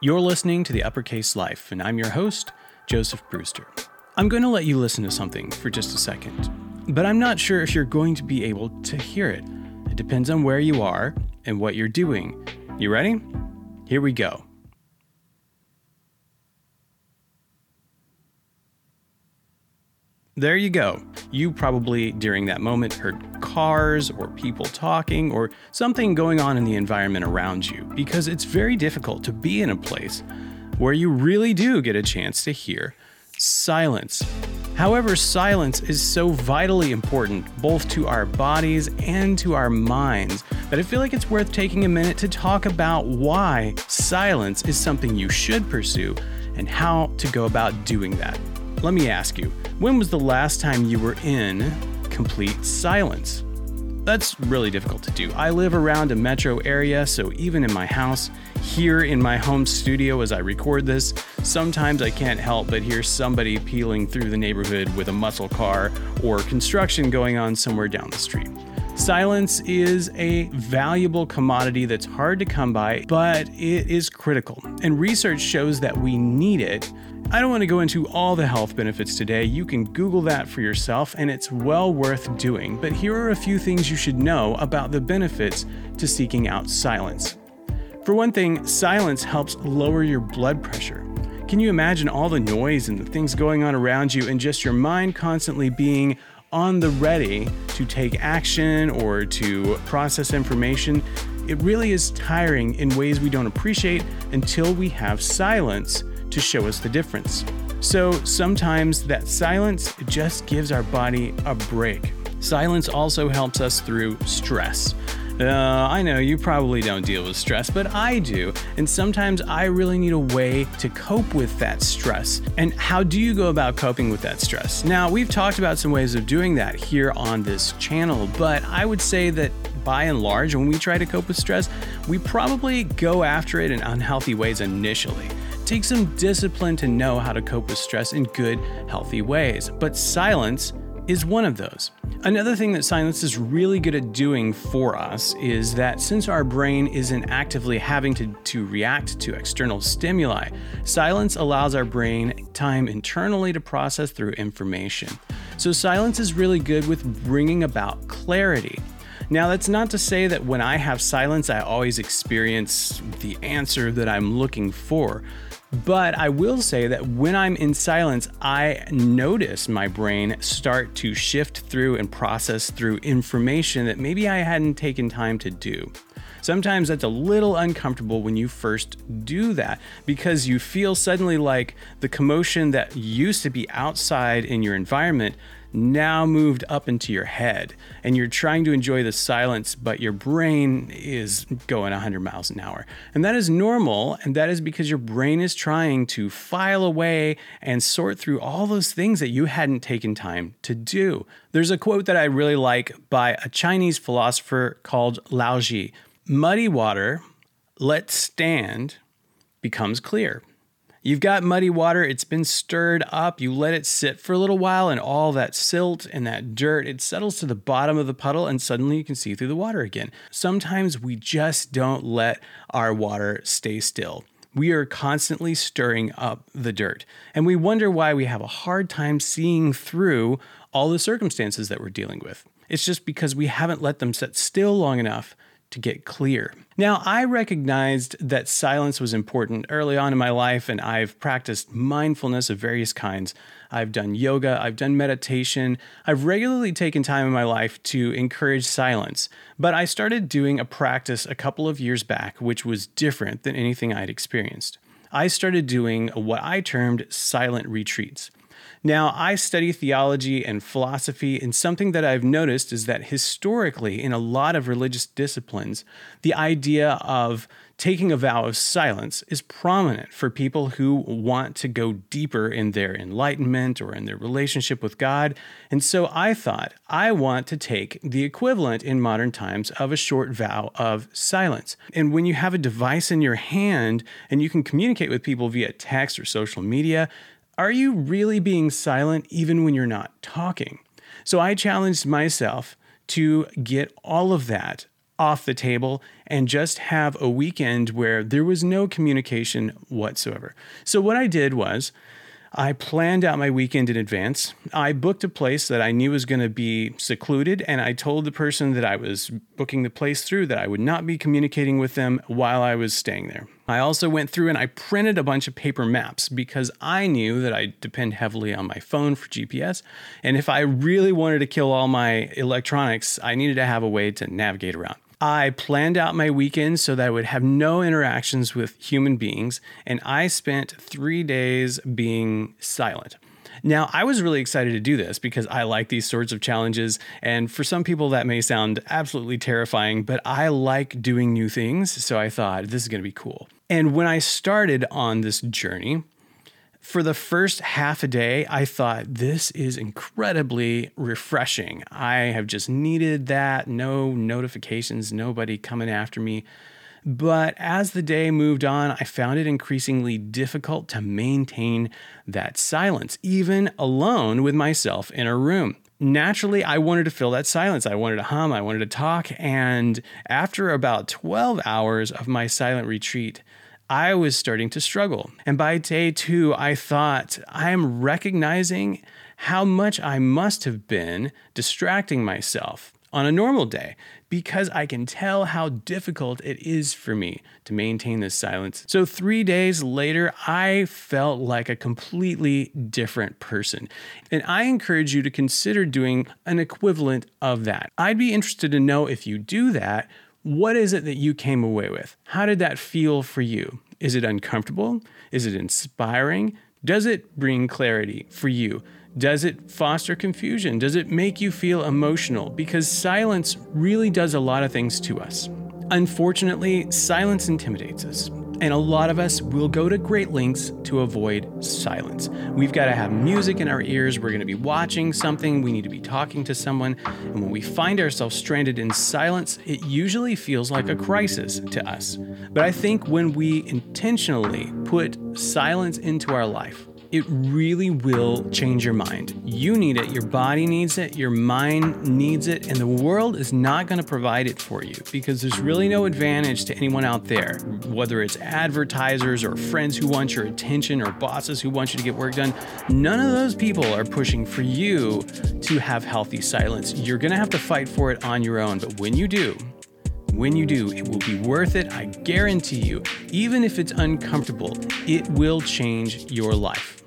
You're listening to The Uppercase Life, and I'm your host, Joseph Brewster. I'm going to let you listen to something for just a second, but I'm not sure if you're going to be able to hear it. It depends on where you are and what you're doing. You ready? Here we go. There you go. You probably, during that moment, heard cars or people talking or something going on in the environment around you because it's very difficult to be in a place where you really do get a chance to hear silence. However, silence is so vitally important both to our bodies and to our minds that I feel like it's worth taking a minute to talk about why silence is something you should pursue and how to go about doing that. Let me ask you, when was the last time you were in complete silence? That's really difficult to do. I live around a metro area, so even in my house, here in my home studio as I record this, sometimes I can't help but hear somebody peeling through the neighborhood with a muscle car or construction going on somewhere down the street. Silence is a valuable commodity that's hard to come by, but it is critical. And research shows that we need it I don't want to go into all the health benefits today. You can Google that for yourself, and it's well worth doing. But here are a few things you should know about the benefits to seeking out silence. For one thing, silence helps lower your blood pressure. Can you imagine all the noise and the things going on around you, and just your mind constantly being on the ready to take action or to process information? It really is tiring in ways we don't appreciate until we have silence to show us the difference. So sometimes that silence just gives our body a break. Silence also helps us through stress. Uh, I know you probably don't deal with stress, but I do. And sometimes I really need a way to cope with that stress. And how do you go about coping with that stress? Now, we've talked about some ways of doing that here on this channel, but I would say that by and large, when we try to cope with stress, we probably go after it in unhealthy ways initially takes some discipline to know how to cope with stress in good, healthy ways. But silence is one of those. Another thing that silence is really good at doing for us is that since our brain isn't actively having to, to react to external stimuli, silence allows our brain time internally to process through information. So, silence is really good with bringing about clarity. Now, that's not to say that when I have silence, I always experience the answer that I'm looking for. But I will say that when I'm in silence, I notice my brain start to shift through and process through information that maybe I hadn't taken time to do. Sometimes that's a little uncomfortable when you first do that because you feel suddenly like the commotion that used to be outside in your environment now moved up into your head and you're trying to enjoy the silence, but your brain is going 100 miles an hour. And that is normal, and that is because your brain is trying to file away and sort through all those things that you hadn't taken time to do. There's a quote that I really like by a Chinese philosopher called Lao Muddy water, let stand, becomes clear. You've got muddy water, it's been stirred up, you let it sit for a little while, and all that silt and that dirt, it settles to the bottom of the puddle, and suddenly you can see through the water again. Sometimes we just don't let our water stay still. We are constantly stirring up the dirt, and we wonder why we have a hard time seeing through all the circumstances that we're dealing with. It's just because we haven't let them sit still long enough to get clear. Now, I recognized that silence was important early on in my life, and I've practiced mindfulness of various kinds. I've done yoga, I've done meditation, I've regularly taken time in my life to encourage silence. But I started doing a practice a couple of years back, which was different than anything I'd experienced. I started doing what I termed silent retreats. Now, I study theology and philosophy, and something that I've noticed is that historically, in a lot of religious disciplines, the idea of taking a vow of silence is prominent for people who want to go deeper in their enlightenment or in their relationship with God. And so I thought, I want to take the equivalent in modern times of a short vow of silence. And when you have a device in your hand and you can communicate with people via text or social media, are you really being silent even when you're not talking? So I challenged myself to get all of that off the table and just have a weekend where there was no communication whatsoever. So, what I did was I planned out my weekend in advance. I booked a place that I knew was going to be secluded, and I told the person that I was booking the place through that I would not be communicating with them while I was staying there. I also went through and I printed a bunch of paper maps because I knew that I depend heavily on my phone for GPS. And if I really wanted to kill all my electronics, I needed to have a way to navigate around. I planned out my weekend so that I would have no interactions with human beings, and I spent three days being silent. Now, I was really excited to do this because I like these sorts of challenges. And for some people, that may sound absolutely terrifying, but I like doing new things. So I thought this is going to be cool. And when I started on this journey, for the first half a day, I thought this is incredibly refreshing. I have just needed that. No notifications, nobody coming after me. But as the day moved on, I found it increasingly difficult to maintain that silence, even alone with myself in a room. Naturally, I wanted to fill that silence. I wanted to hum, I wanted to talk. And after about 12 hours of my silent retreat, I was starting to struggle. And by day two, I thought, I am recognizing how much I must have been distracting myself on a normal day because I can tell how difficult it is for me to maintain this silence. So, three days later, I felt like a completely different person. And I encourage you to consider doing an equivalent of that. I'd be interested to know if you do that what is it that you came away with? How did that feel for you? Is it uncomfortable? Is it inspiring? Does it bring clarity for you? Does it foster confusion? Does it make you feel emotional? Because silence really does a lot of things to us. Unfortunately, silence intimidates us. And a lot of us will go to great lengths to avoid silence. We've got to have music in our ears. We're going to be watching something. We need to be talking to someone. And when we find ourselves stranded in silence, it usually feels like a crisis to us. But I think when we intentionally put silence into our life, it really will change your mind. You need it, your body needs it, your mind needs it, and the world is not going to provide it for you because there's really no advantage to anyone out there, whether it's advertisers or friends who want your attention or bosses who want you to get work done. None of those people are pushing for you to have healthy silence. You're going to have to fight for it on your own, but when you do, when you do, it will be worth it. I guarantee you. Even if it's uncomfortable, it will change your life.